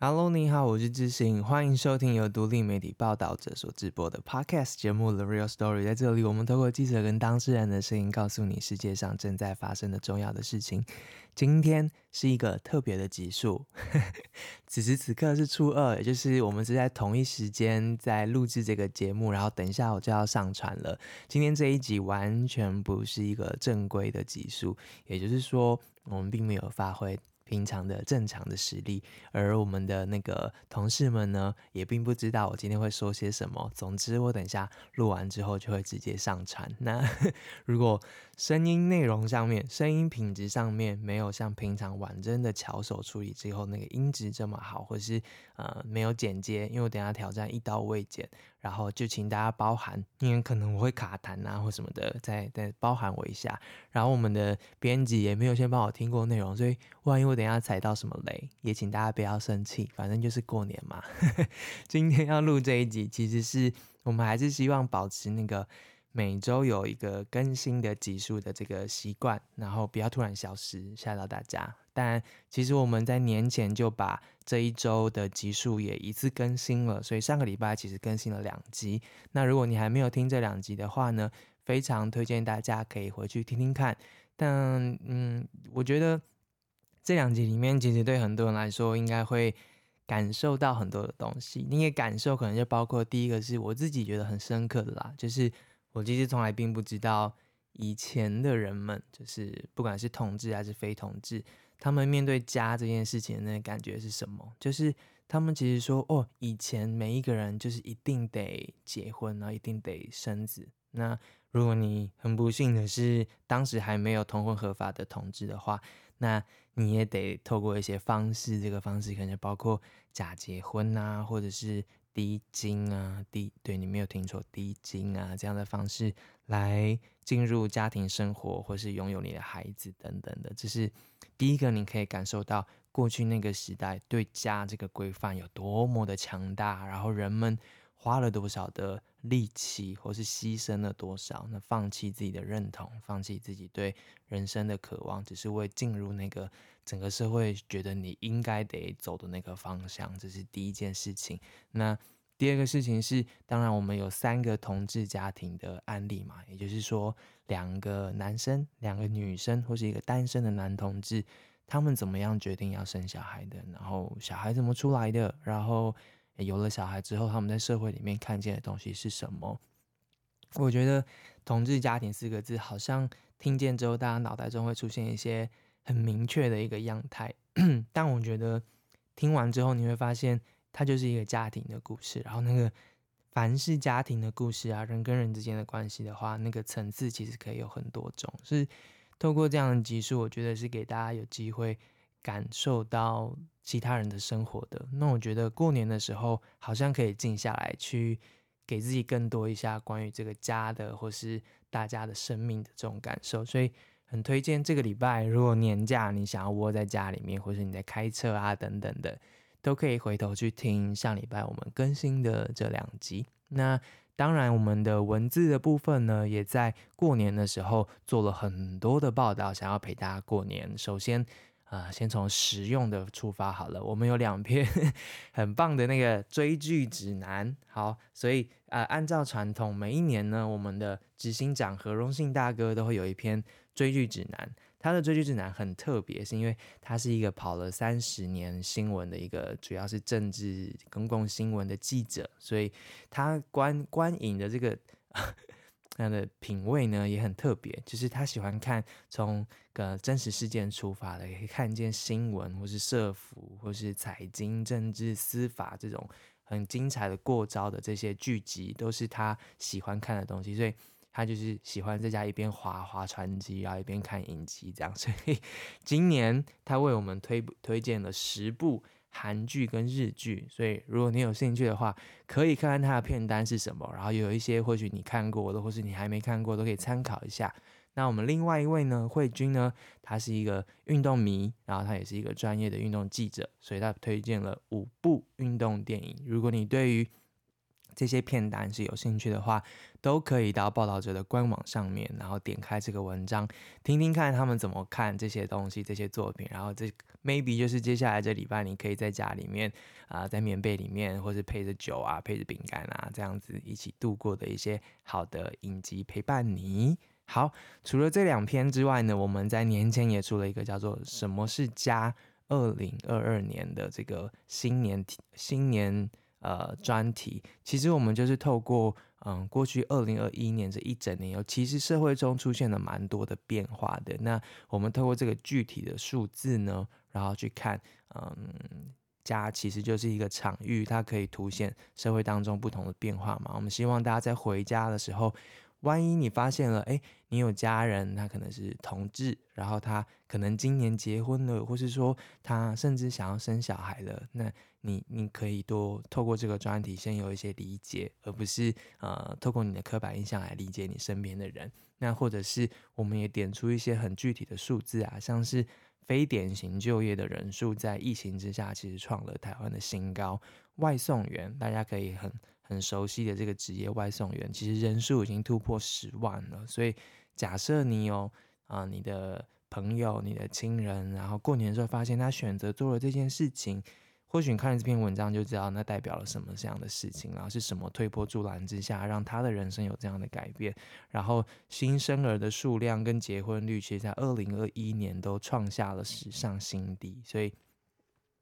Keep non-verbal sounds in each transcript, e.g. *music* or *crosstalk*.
Hello，你好，我是知行，欢迎收听由独立媒体报道者所直播的 Podcast 节目《The Real Story》。在这里，我们透过记者跟当事人的声音，告诉你世界上正在发生的重要的事情。今天是一个特别的集数，*laughs* 此时此刻是初二，也就是我们是在同一时间在录制这个节目，然后等一下我就要上传了。今天这一集完全不是一个正规的集数，也就是说，我们并没有发挥。平常的正常的实力，而我们的那个同事们呢，也并不知道我今天会说些什么。总之，我等下录完之后就会直接上传。那 *laughs* 如果声音内容上面、声音品质上面没有像平常婉真的巧手处理之后那个音质这么好，或是呃没有剪接，因为我等下挑战一刀未剪。然后就请大家包涵，因为可能我会卡痰啊或什么的，再再包涵我一下。然后我们的编辑也没有先帮我听过内容，所以万一我等下踩到什么雷，也请大家不要生气。反正就是过年嘛，*laughs* 今天要录这一集，其实是我们还是希望保持那个。每周有一个更新的集数的这个习惯，然后不要突然消失吓到大家。但其实我们在年前就把这一周的集数也一次更新了，所以上个礼拜其实更新了两集。那如果你还没有听这两集的话呢，非常推荐大家可以回去听听看。但嗯，我觉得这两集里面其实对很多人来说应该会感受到很多的东西。那个感受可能就包括第一个是我自己觉得很深刻的啦，就是。我其实从来并不知道以前的人们，就是不管是同志还是非同志，他们面对家这件事情的那个感觉是什么？就是他们其实说，哦，以前每一个人就是一定得结婚，然后一定得生子。那如果你很不幸的是当时还没有同婚合法的同志的话，那你也得透过一些方式，这个方式可能包括假结婚啊，或者是。低金啊，低对你没有听错，低金啊，这样的方式来进入家庭生活，或是拥有你的孩子等等的，这是第一个，你可以感受到过去那个时代对家这个规范有多么的强大，然后人们。花了多少的力气，或是牺牲了多少？那放弃自己的认同，放弃自己对人生的渴望，只是为进入那个整个社会觉得你应该得走的那个方向，这是第一件事情。那第二个事情是，当然我们有三个同志家庭的案例嘛，也就是说，两个男生、两个女生，或是一个单身的男同志，他们怎么样决定要生小孩的？然后小孩怎么出来的？然后。有了小孩之后，他们在社会里面看见的东西是什么？我觉得“同志家庭”四个字，好像听见之后，大家脑袋中会出现一些很明确的一个样态。但我觉得听完之后，你会发现它就是一个家庭的故事。然后，那个凡是家庭的故事啊，人跟人之间的关系的话，那个层次其实可以有很多种。是透过这样的集数，我觉得是给大家有机会感受到。其他人的生活的，那我觉得过年的时候好像可以静下来，去给自己更多一下关于这个家的，或是大家的生命的这种感受，所以很推荐这个礼拜，如果年假你想要窝在家里面，或是你在开车啊等等的，都可以回头去听上礼拜我们更新的这两集。那当然，我们的文字的部分呢，也在过年的时候做了很多的报道，想要陪大家过年。首先。啊，先从实用的出发好了。我们有两篇 *laughs* 很棒的那个追剧指南。好，所以啊，按照传统，每一年呢，我们的执行长何荣信大哥都会有一篇追剧指南。他的追剧指南很特别，是因为他是一个跑了三十年新闻的一个，主要是政治公共新闻的记者，所以他观观影的这个。他的品味呢也很特别，就是他喜欢看从个真实事件出发的，可以看见新闻或是社服或是财经、政治、司法这种很精彩的过招的这些剧集，都是他喜欢看的东西。所以他就是喜欢在家一边划划船机，然后一边看影集这样。所以今年他为我们推推荐了十部。韩剧跟日剧，所以如果你有兴趣的话，可以看看它的片单是什么，然后有一些或许你看过的，或是你还没看过，都可以参考一下。那我们另外一位呢，慧君呢，他是一个运动迷，然后他也是一个专业的运动记者，所以他推荐了五部运动电影。如果你对于这些片单是有兴趣的话，都可以到报道者的官网上面，然后点开这个文章，听听看他们怎么看这些东西、这些作品。然后这 maybe 就是接下来这礼拜，你可以在家里面啊，在棉被里面，或是配着酒啊、配着饼干啊，这样子一起度过的一些好的影集陪伴你。好，除了这两篇之外呢，我们在年前也出了一个叫做《什么是家》二零二二年的这个新年新年。呃，专题其实我们就是透过嗯，过去二零二一年这一整年，有其实社会中出现了蛮多的变化的。那我们透过这个具体的数字呢，然后去看，嗯，家其实就是一个场域，它可以凸显社会当中不同的变化嘛。我们希望大家在回家的时候。万一你发现了，哎，你有家人，他可能是同志，然后他可能今年结婚了，或是说他甚至想要生小孩了，那你你可以多透过这个专题先有一些理解，而不是呃透过你的刻板印象来理解你身边的人。那或者是我们也点出一些很具体的数字啊，像是非典型就业的人数在疫情之下其实创了台湾的新高，外送员大家可以很。很熟悉的这个职业外送员，其实人数已经突破十万了。所以，假设你有啊，你的朋友、你的亲人，然后过年的时候发现他选择做了这件事情，或许你看了这篇文章就知道那代表了什么这样的事情，然后是什么推波助澜之下，让他的人生有这样的改变。然后，新生儿的数量跟结婚率，其实在二零二一年都创下了史上新低。所以，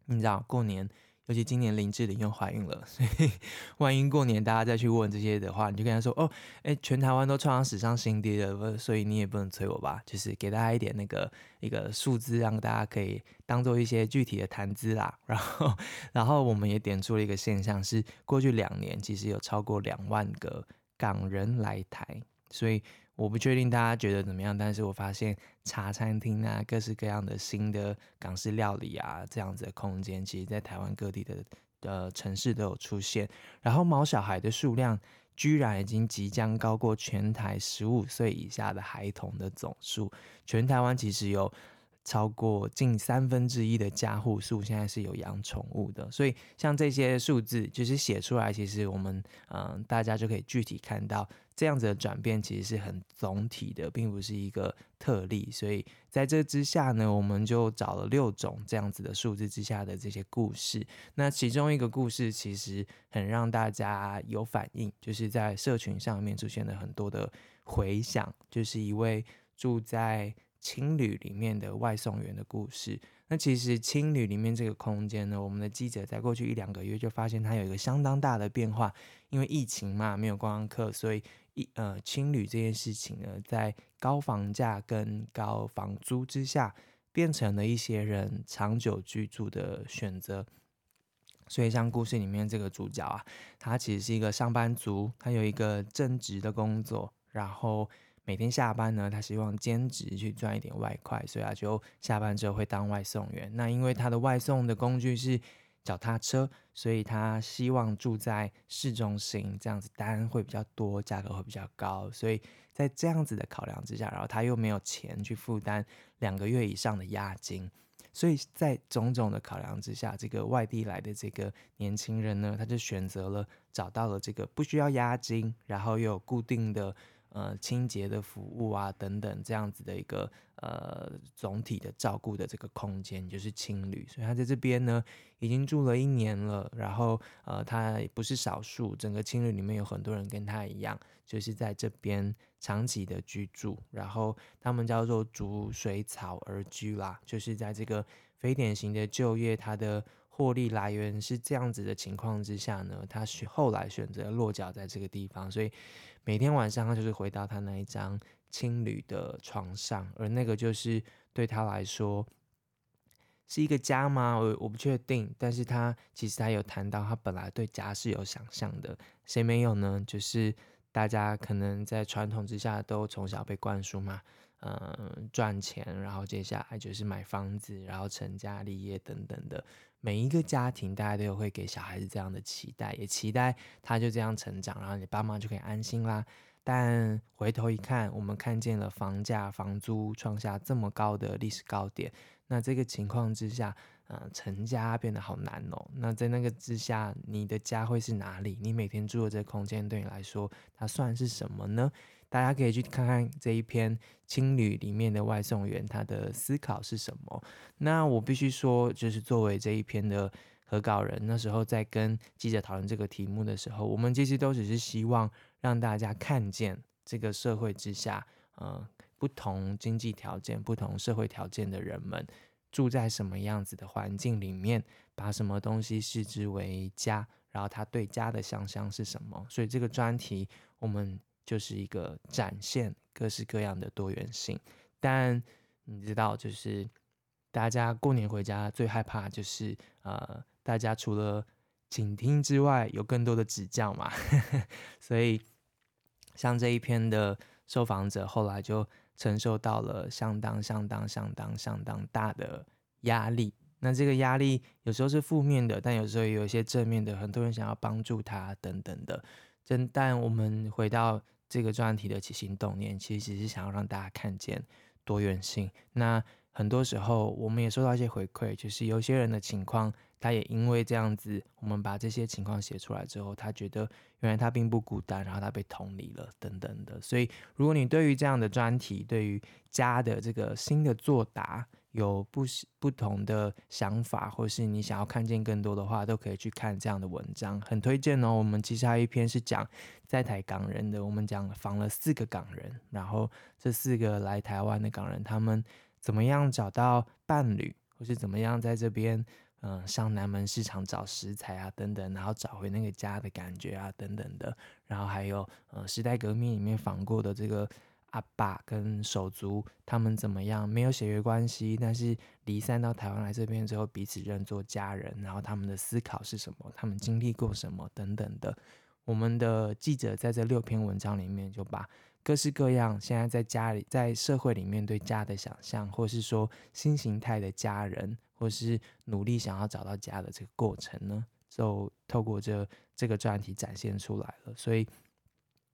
你知道过年。尤其今年林志玲又怀孕了，*laughs* 所以万一过年大家再去问这些的话，你就跟他说：“哦，哎，全台湾都创上史上新低了，所以你也不能催我吧？”就是给大家一点那个一个数字，让大家可以当做一些具体的谈资啦。*laughs* 然后，然后我们也点出了一个现象，是过去两年其实有超过两万个港人来台，所以。我不确定大家觉得怎么样，但是我发现茶餐厅啊，各式各样的新的港式料理啊，这样子的空间，其实在台湾各地的呃城市都有出现。然后毛小孩的数量居然已经即将高过全台十五岁以下的孩童的总数，全台湾其实有。超过近三分之一的家户数现在是有养宠物的，所以像这些数字就是写出来，其实我们嗯大家就可以具体看到这样子的转变其实是很总体的，并不是一个特例。所以在这之下呢，我们就找了六种这样子的数字之下的这些故事。那其中一个故事其实很让大家有反应，就是在社群上面出现了很多的回响，就是一位住在。青旅里面的外送员的故事。那其实青旅里面这个空间呢，我们的记者在过去一两个月就发现它有一个相当大的变化。因为疫情嘛，没有观光客，所以一呃青旅这件事情呢，在高房价跟高房租之下，变成了一些人长久居住的选择。所以像故事里面这个主角啊，他其实是一个上班族，他有一个正职的工作，然后。每天下班呢，他希望兼职去赚一点外快，所以他就下班之后会当外送员。那因为他的外送的工具是脚踏车，所以他希望住在市中心，这样子单会比较多，价格会比较高。所以在这样子的考量之下，然后他又没有钱去负担两个月以上的押金，所以在种种的考量之下，这个外地来的这个年轻人呢，他就选择了找到了这个不需要押金，然后又有固定的。呃，清洁的服务啊，等等，这样子的一个呃总体的照顾的这个空间，就是青旅。所以他在这边呢，已经住了一年了。然后呃，他不是少数，整个青旅里面有很多人跟他一样，就是在这边长期的居住。然后他们叫做逐水草而居啦，就是在这个非典型的就业，他的。获利来源是这样子的情况之下呢，他选后来选择落脚在这个地方，所以每天晚上他就是回到他那一张青旅的床上，而那个就是对他来说是一个家吗？我我不确定，但是他其实他有谈到，他本来对家是有想象的，谁没有呢？就是大家可能在传统之下都从小被灌输嘛。嗯，赚钱，然后接下来就是买房子，然后成家立业等等的。每一个家庭，大家都有会给小孩子这样的期待，也期待他就这样成长，然后你爸妈就可以安心啦。但回头一看，我们看见了房价、房租创下这么高的历史高点，那这个情况之下，呃，成家变得好难哦。那在那个之下，你的家会是哪里？你每天住的这个空间对你来说，它算是什么呢？大家可以去看看这一篇青旅里面的外送员他的思考是什么。那我必须说，就是作为这一篇的合稿人，那时候在跟记者讨论这个题目的时候，我们其实都只是希望让大家看见这个社会之下，呃，不同经济条件、不同社会条件的人们。住在什么样子的环境里面，把什么东西视之为家，然后他对家的想象是什么？所以这个专题我们就是一个展现各式各样的多元性。但你知道，就是大家过年回家最害怕就是呃，大家除了倾听之外，有更多的指教嘛。*laughs* 所以像这一篇的受访者后来就。承受到了相当、相当、相当、相当大的压力。那这个压力有时候是负面的，但有时候也有一些正面的。很多人想要帮助他等等的。真，但我们回到这个专题的起心动念，其实只是想要让大家看见多元性。那很多时候，我们也收到一些回馈，就是有些人的情况。他也因为这样子，我们把这些情况写出来之后，他觉得原来他并不孤单，然后他被同理了，等等的。所以，如果你对于这样的专题，对于家的这个新的作答有不不同的想法，或是你想要看见更多的话，都可以去看这样的文章，很推荐哦。我们其实还有一篇是讲在台港人的，我们讲访了四个港人，然后这四个来台湾的港人，他们怎么样找到伴侣，或是怎么样在这边。嗯，上南门市场找食材啊，等等，然后找回那个家的感觉啊，等等的。然后还有，呃，时代革命里面访过的这个阿爸跟手足，他们怎么样？没有血缘关系，但是离散到台湾来这边之后，彼此认作家人。然后他们的思考是什么？他们经历过什么？等等的。我们的记者在这六篇文章里面，就把各式各样现在在家里、在社会里面对家的想象，或是说新形态的家人。或是努力想要找到家的这个过程呢，就透过这这个专题展现出来了。所以，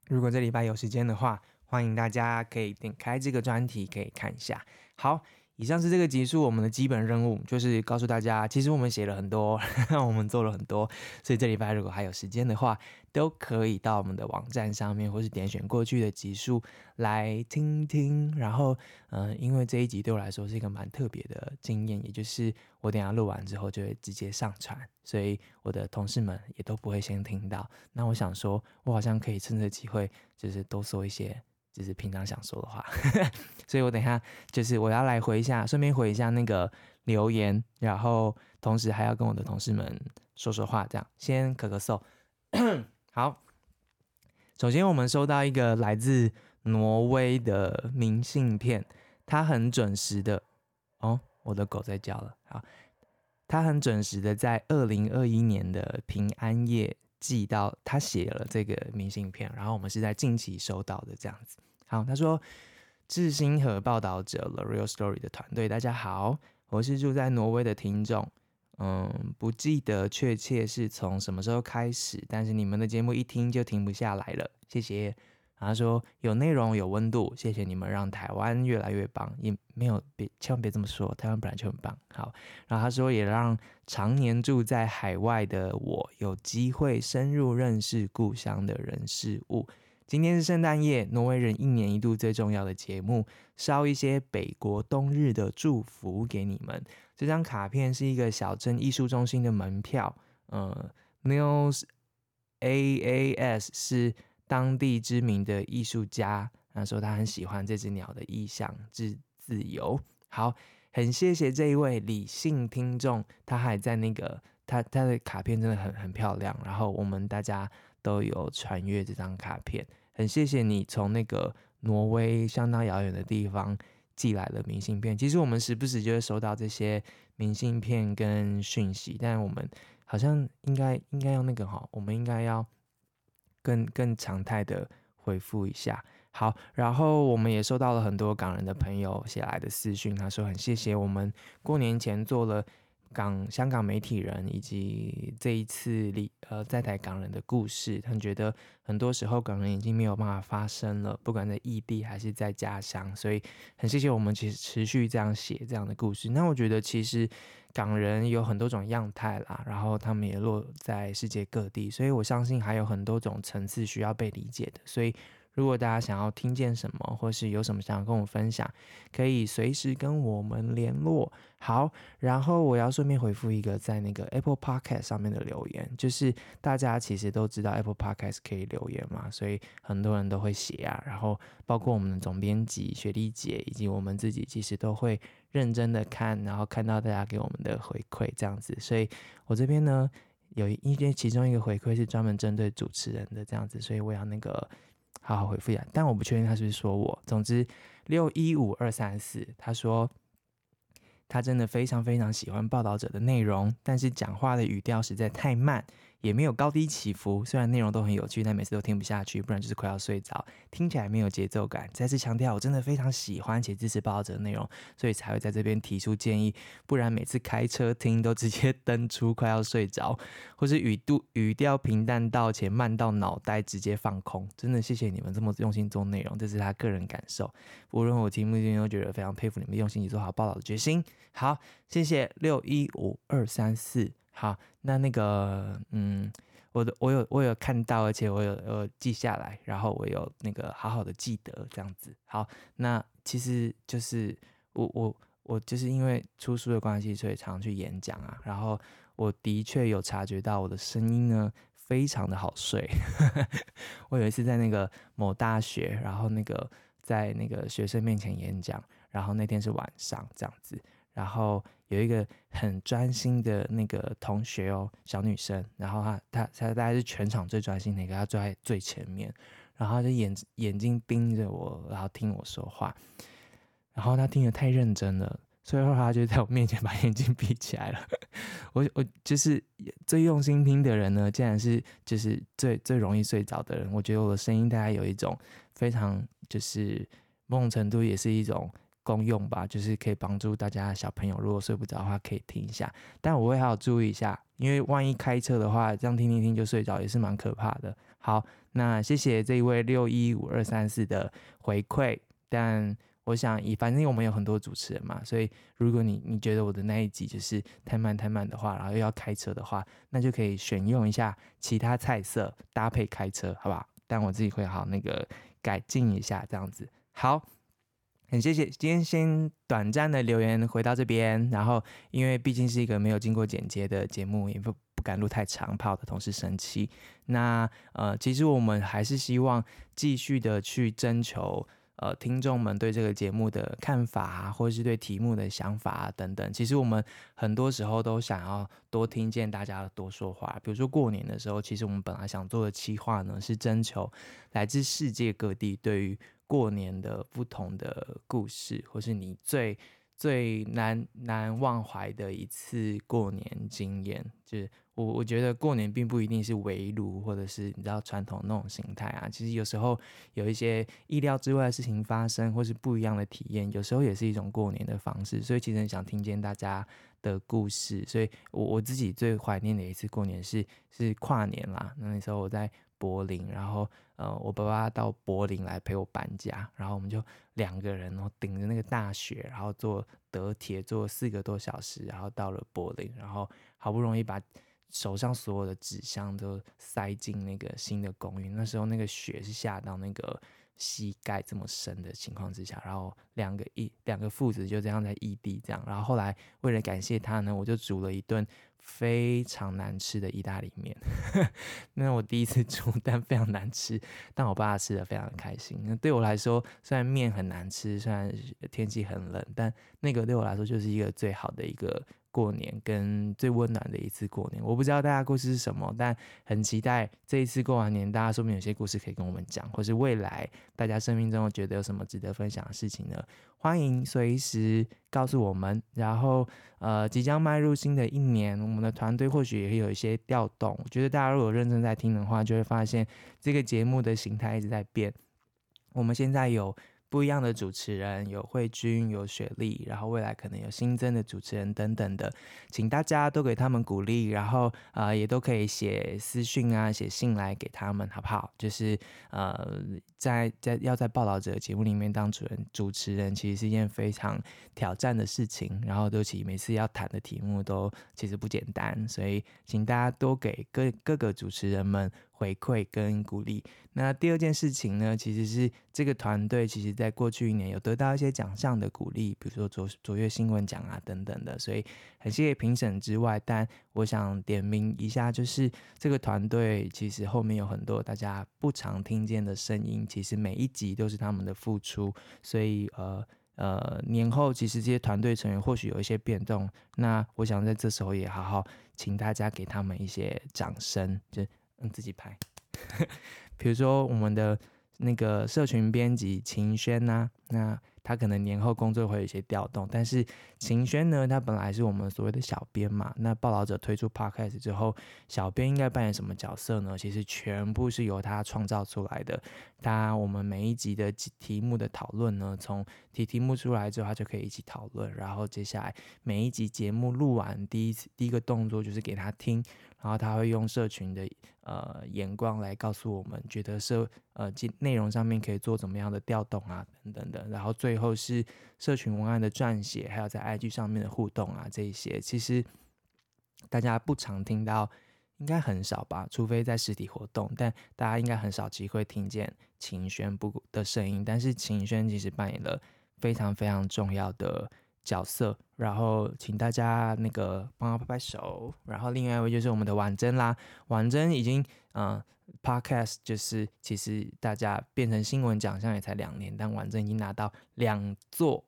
如果这礼拜有时间的话，欢迎大家可以点开这个专题，可以看一下。好。以上是这个集数我们的基本任务，就是告诉大家，其实我们写了很多，*laughs* 我们做了很多，所以这礼拜如果还有时间的话，都可以到我们的网站上面，或是点选过去的集数来听听。然后，嗯，因为这一集对我来说是一个蛮特别的经验，也就是我等下录完之后就会直接上传，所以我的同事们也都不会先听到。那我想说，我好像可以趁这机会，就是多说一些。就是平常想说的话，*laughs* 所以我等一下就是我要来回一下，顺便回一下那个留言，然后同时还要跟我的同事们说说话，这样先咳咳嗽。*coughs* 好，首先我们收到一个来自挪威的明信片，它很准时的哦，我的狗在叫了。好，它很准时的在二零二一年的平安夜。寄到他写了这个明信片，然后我们是在近期收到的这样子。好，他说：“智星和报道者 The Real Story 的团队，大家好，我是住在挪威的听众。嗯，不记得确切是从什么时候开始，但是你们的节目一听就停不下来了，谢谢。”他说有内容有温度，谢谢你们让台湾越来越棒，也没有别千万别这么说，台湾本来就很棒。好，然后他说也让常年住在海外的我有机会深入认识故乡的人事物。今天是圣诞夜，挪威人一年一度最重要的节目，烧一些北国冬日的祝福给你们。这张卡片是一个小镇艺术中心的门票，呃，Nils A A S 是。当地知名的艺术家，他说他很喜欢这只鸟的意象之自由。好，很谢谢这一位理性听众，他还在那个他他的卡片真的很很漂亮。然后我们大家都有传阅这张卡片，很谢谢你从那个挪威相当遥远的地方寄来的明信片。其实我们时不时就会收到这些明信片跟讯息，但我们好像应该应该要那个哈，我们应该要。更更常态的回复一下，好，然后我们也收到了很多港人的朋友写来的私讯，他说很谢谢我们过年前做了港香港媒体人以及这一次里呃在台港人的故事，他们觉得很多时候港人已经没有办法发声了，不管在异地还是在家乡，所以很谢谢我们其实持续这样写这样的故事。那我觉得其实港人有很多种样态啦，然后他们也落在世界各地，所以我相信还有很多种层次需要被理解的，所以。如果大家想要听见什么，或是有什么想要跟我分享，可以随时跟我们联络。好，然后我要顺便回复一个在那个 Apple Podcast 上面的留言，就是大家其实都知道 Apple Podcast 可以留言嘛，所以很多人都会写啊。然后包括我们的总编辑雪莉姐以及我们自己，其实都会认真的看，然后看到大家给我们的回馈这样子。所以我这边呢，有一些其中一个回馈是专门针对主持人的这样子，所以我要那个。好好回复一下，但我不确定他是不是说我。总之，六一五二三四，他说他真的非常非常喜欢报道者的内容，但是讲话的语调实在太慢。也没有高低起伏，虽然内容都很有趣，但每次都听不下去，不然就是快要睡着，听起来没有节奏感。再次强调，我真的非常喜欢且支持报道者的内容，所以才会在这边提出建议，不然每次开车听都直接登出，快要睡着，或是语度语调平淡到且慢到脑袋直接放空。真的谢谢你们这么用心做内容，这是他个人感受。无论我听不听，都觉得非常佩服你们用心去做好报道的决心。好，谢谢六一五二三四。好，那那个，嗯，我的我有我有看到，而且我有有记下来，然后我有那个好好的记得这样子。好，那其实就是我我我就是因为出书的关系，所以常去演讲啊。然后我的确有察觉到我的声音呢非常的好睡。*laughs* 我有一次在那个某大学，然后那个在那个学生面前演讲，然后那天是晚上这样子。然后有一个很专心的那个同学哦，小女生，然后她她她大概是全场最专心的一个，她坐在最前面，然后她就眼眼睛盯着我，然后听我说话，然后她听得太认真了，所以后来她就在我面前 *laughs* 把眼睛闭起来了。我我就是最用心听的人呢，竟然是就是最最容易睡着的人。我觉得我的声音大概有一种非常就是某种程度也是一种。公用吧，就是可以帮助大家小朋友，如果睡不着的话，可以听一下。但我会好好注意一下，因为万一开车的话，这样听听听就睡着，也是蛮可怕的。好，那谢谢这一位六一五二三四的回馈。但我想，以反正我们有很多主持人嘛，所以如果你你觉得我的那一集就是太慢太慢的话，然后又要开车的话，那就可以选用一下其他菜色搭配开车，好不好？但我自己会好那个改进一下，这样子好。很谢谢今天先短暂的留言回到这边，然后因为毕竟是一个没有经过剪接的节目，也不不敢录太长，怕我的同事生气。那呃，其实我们还是希望继续的去征求。呃，听众们对这个节目的看法啊，或者是对题目的想法啊等等，其实我们很多时候都想要多听见大家多说话。比如说过年的时候，其实我们本来想做的企划呢，是征求来自世界各地对于过年的不同的故事，或是你最。最难难忘怀的一次过年经验，就是我我觉得过年并不一定是围炉，或者是你知道传统那种形态啊。其实有时候有一些意料之外的事情发生，或是不一样的体验，有时候也是一种过年的方式。所以其实很想听见大家的故事。所以我我自己最怀念的一次过年是是跨年啦。那那时候我在。柏林，然后呃，我爸爸到柏林来陪我搬家，然后我们就两个人，然后顶着那个大雪，然后坐德铁坐四个多小时，然后到了柏林，然后好不容易把手上所有的纸箱都塞进那个新的公寓。那时候那个雪是下到那个膝盖这么深的情况之下，然后两个一两个父子就这样在异地这样，然后后来为了感谢他呢，我就煮了一顿。非常难吃的意大利面，*laughs* 那我第一次煮，但非常难吃。但我爸吃的非常开心。那对我来说，虽然面很难吃，虽然天气很冷，但那个对我来说就是一个最好的一个。过年跟最温暖的一次过年，我不知道大家故事是什么，但很期待这一次过完年，大家说不定有些故事可以跟我们讲，或是未来大家生命中觉得有什么值得分享的事情呢？欢迎随时告诉我们。然后，呃，即将迈入新的一年，我们的团队或许也会有一些调动。我觉得大家如果认真在听的话，就会发现这个节目的形态一直在变。我们现在有。不一样的主持人，有慧君，有雪莉，然后未来可能有新增的主持人等等的，请大家都给他们鼓励，然后啊，也都可以写私讯啊，写信来给他们，好不好？就是呃，在在要在报道者节目里面当主人主持人，其实是一件非常挑战的事情，然后尤其每次要谈的题目都其实不简单，所以请大家多给各各个主持人们。回馈跟鼓励。那第二件事情呢，其实是这个团队其实在过去一年有得到一些奖项的鼓励，比如说卓卓越新闻奖啊等等的，所以很谢谢评审之外，但我想点名一下，就是这个团队其实后面有很多大家不常听见的声音，其实每一集都是他们的付出，所以呃呃年后其实这些团队成员或许有一些变动，那我想在这时候也好好请大家给他们一些掌声，就。你自己拍，*laughs* 比如说我们的那个社群编辑秦轩呐，那。他可能年后工作会有一些调动，但是秦轩呢，他本来是我们所谓的小编嘛。那报道者推出 podcast 之后，小编应该扮演什么角色呢？其实全部是由他创造出来的。他我们每一集的题目的讨论呢，从提题目出来之后，他就可以一起讨论。然后接下来每一集节目录完，第一次第一个动作就是给他听，然后他会用社群的呃眼光来告诉我们，觉得社呃内容上面可以做怎么样的调动啊等等的。然后最最后是社群文案的撰写，还有在 IG 上面的互动啊，这一些其实大家不常听到，应该很少吧，除非在实体活动，但大家应该很少机会听见秦轩不的声音。但是秦轩其实扮演了非常非常重要的角色，然后请大家那个帮他拍拍手。然后另外一位就是我们的婉珍啦，婉珍已经嗯。Podcast 就是其实大家变成新闻奖项也才两年，但婉珍已经拿到两座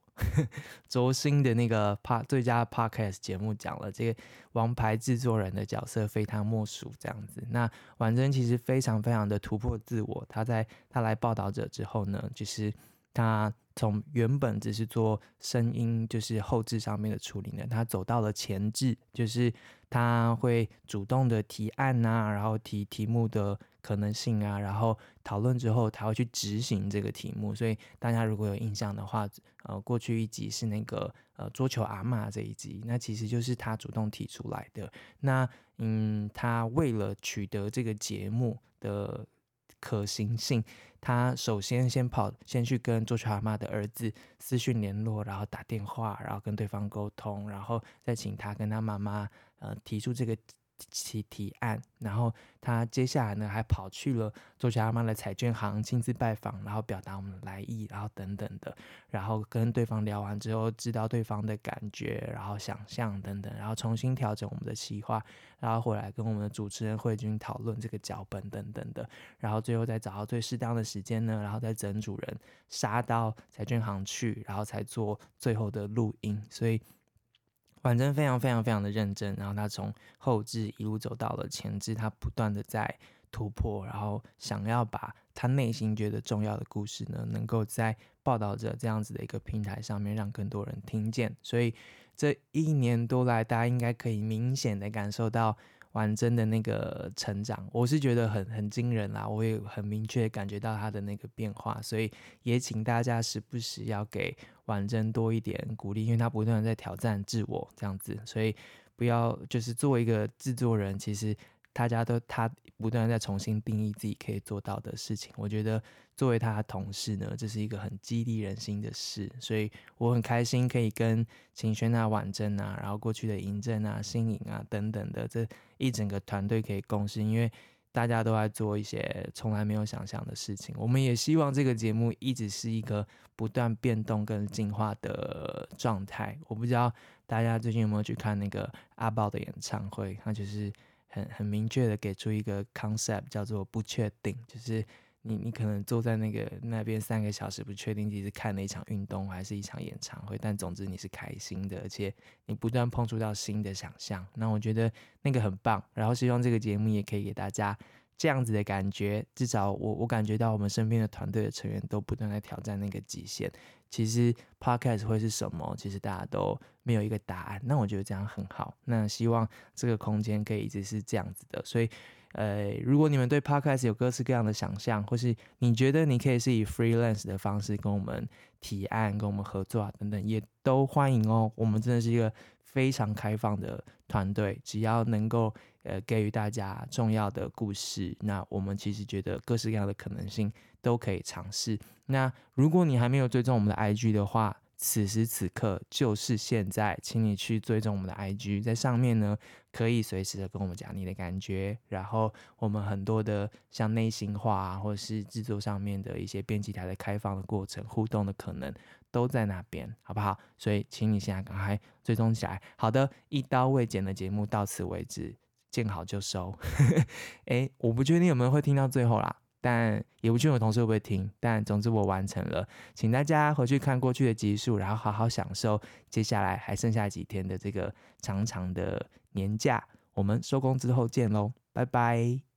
卓星的那个 Pod 最佳 Podcast 节目奖了。这个王牌制作人的角色非他莫属，这样子。那婉珍其实非常非常的突破自我。他在他来报道者之后呢，就是他从原本只是做声音，就是后置上面的处理呢，他走到了前置，就是他会主动的提案呐，然后提题目的。可能性啊，然后讨论之后，他会去执行这个题目。所以大家如果有印象的话，呃，过去一集是那个呃桌球阿妈这一集，那其实就是他主动提出来的。那嗯，他为了取得这个节目的可行性，他首先先跑，先去跟桌球阿妈的儿子私讯联络，然后打电话，然后跟对方沟通，然后再请他跟他妈妈呃提出这个。提提案，然后他接下来呢还跑去了作家阿妈的彩券行亲自拜访，然后表达我们的来意，然后等等的，然后跟对方聊完之后，知道对方的感觉，然后想象等等，然后重新调整我们的企划，然后回来跟我们的主持人慧君讨论这个脚本等等的，然后最后再找到最适当的时间呢，然后再整组人杀到彩券行去，然后才做最后的录音，所以。反正非常非常非常的认真，然后他从后置一路走到了前置，他不断的在突破，然后想要把他内心觉得重要的故事呢，能够在报道者这样子的一个平台上面让更多人听见。所以这一年多来，大家应该可以明显的感受到。婉珍的那个成长，我是觉得很很惊人啦，我也很明确感觉到她的那个变化，所以也请大家时不时要给婉珍多一点鼓励，因为她不断在挑战自我这样子，所以不要就是作为一个制作人，其实。大家都他不断在重新定义自己可以做到的事情，我觉得作为他的同事呢，这是一个很激励人心的事，所以我很开心可以跟秦轩啊、婉珍啊，然后过去的尹正啊、新颖啊等等的这一整个团队可以共事，因为大家都在做一些从来没有想象的事情。我们也希望这个节目一直是一个不断变动跟进化的状态。我不知道大家最近有没有去看那个阿豹的演唱会，他就是。很很明确的给出一个 concept，叫做不确定，就是你你可能坐在那个那边三个小时，不确定你是看了一场运动还是一场演唱会，但总之你是开心的，而且你不断碰触到新的想象，那我觉得那个很棒。然后希望这个节目也可以给大家这样子的感觉，至少我我感觉到我们身边的团队的成员都不断在挑战那个极限，其实 podcast 会是什么？其实大家都没有一个答案。那我觉得这样很好。那希望这个空间可以一直是这样子的。所以，呃，如果你们对 podcast 有各式各样的想象，或是你觉得你可以是以 freelance 的方式跟我们提案、跟我们合作啊等等，也都欢迎哦。我们真的是一个非常开放的团队，只要能够呃给予大家重要的故事，那我们其实觉得各式各样的可能性都可以尝试。那如果你还没有追踪我们的 IG 的话，此时此刻就是现在，请你去追踪我们的 IG，在上面呢可以随时的跟我们讲你的感觉，然后我们很多的像内心话啊，或者是制作上面的一些编辑台的开放的过程、互动的可能都在那边，好不好？所以请你现在赶快追踪起来。好的，一刀未剪的节目到此为止，见好就收。*laughs* 哎，我不确定有没有会听到最后啦。但也不确定我同事会不会听，但总之我完成了，请大家回去看过去的集数，然后好好享受接下来还剩下几天的这个长长的年假。我们收工之后见喽，拜拜。